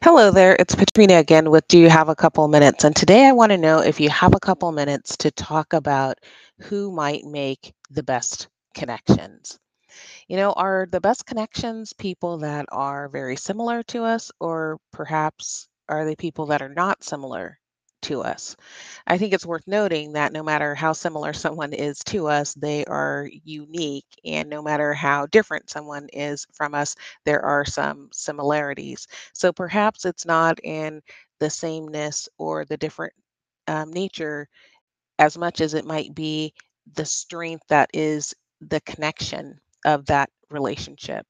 Hello there, it's Patrina again with Do You Have a Couple Minutes? And today I want to know if you have a couple minutes to talk about who might make the best connections. You know, are the best connections people that are very similar to us, or perhaps are they people that are not similar to us? I think it's worth noting that no matter how similar someone is to us, they are unique. And no matter how different someone is from us, there are some similarities. So perhaps it's not in the sameness or the different um, nature as much as it might be the strength that is the connection of that relationship.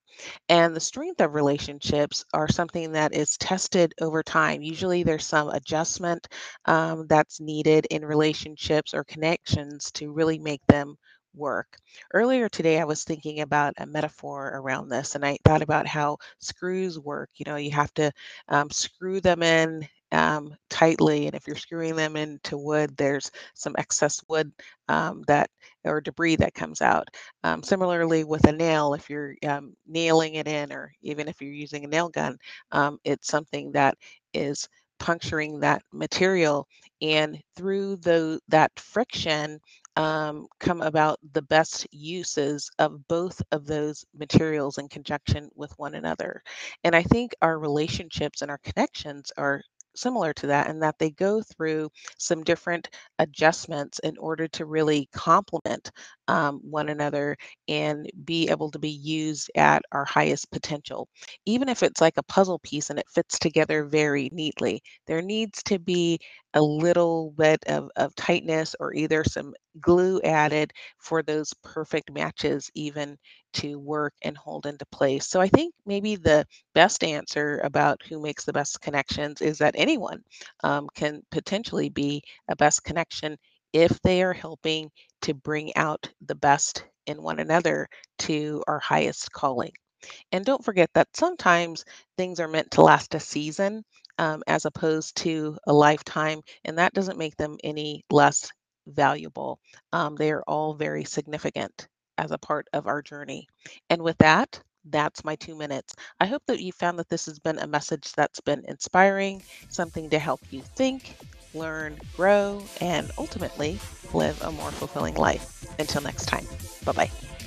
And the strength of relationships are something that is tested over time. Usually, there's some adjustment um, that's needed in relationships or connections to really make them work. Earlier today, I was thinking about a metaphor around this, and I thought about how screws work. You know, you have to um, screw them in um, tightly, and if you're screwing them into wood, there's some excess wood um, that or debris that comes out. Um, similarly, with a nail, if you're um, nailing it in, or even if you're using a nail gun, um, it's something that is puncturing that material, and through the that friction. Um, come about the best uses of both of those materials in conjunction with one another. And I think our relationships and our connections are similar to that in that they go through some different adjustments in order to really complement um, one another and be able to be used at our highest potential. Even if it's like a puzzle piece and it fits together very neatly, there needs to be a little bit of, of tightness or either some glue added for those perfect matches, even to work and hold into place. So I think maybe the best answer about who makes the best connections is that anyone um, can potentially be a best connection if they are helping to bring out the best in one another to our highest calling. And don't forget that sometimes things are meant to last a season um, as opposed to a lifetime, and that doesn't make them any less valuable. Um, they are all very significant as a part of our journey. And with that, that's my two minutes. I hope that you found that this has been a message that's been inspiring, something to help you think, learn, grow, and ultimately live a more fulfilling life. Until next time, bye bye.